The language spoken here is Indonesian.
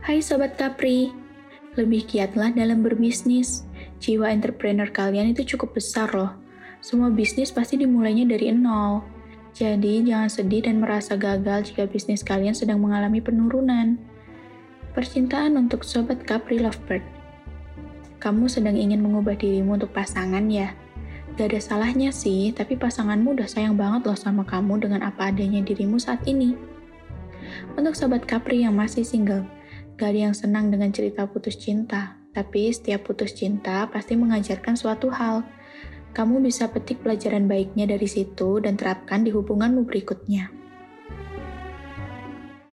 Hai Sobat Capri, lebih giatlah dalam berbisnis. Jiwa entrepreneur kalian itu cukup besar loh. Semua bisnis pasti dimulainya dari nol. Jadi jangan sedih dan merasa gagal jika bisnis kalian sedang mengalami penurunan. Percintaan untuk Sobat Capri Lovebird. Kamu sedang ingin mengubah dirimu untuk pasangan ya? Gak ada salahnya sih, tapi pasanganmu udah sayang banget loh sama kamu dengan apa adanya dirimu saat ini. Untuk Sobat Capri yang masih single, Gak ada yang senang dengan cerita putus cinta, tapi setiap putus cinta pasti mengajarkan suatu hal. Kamu bisa petik pelajaran baiknya dari situ dan terapkan di hubunganmu berikutnya.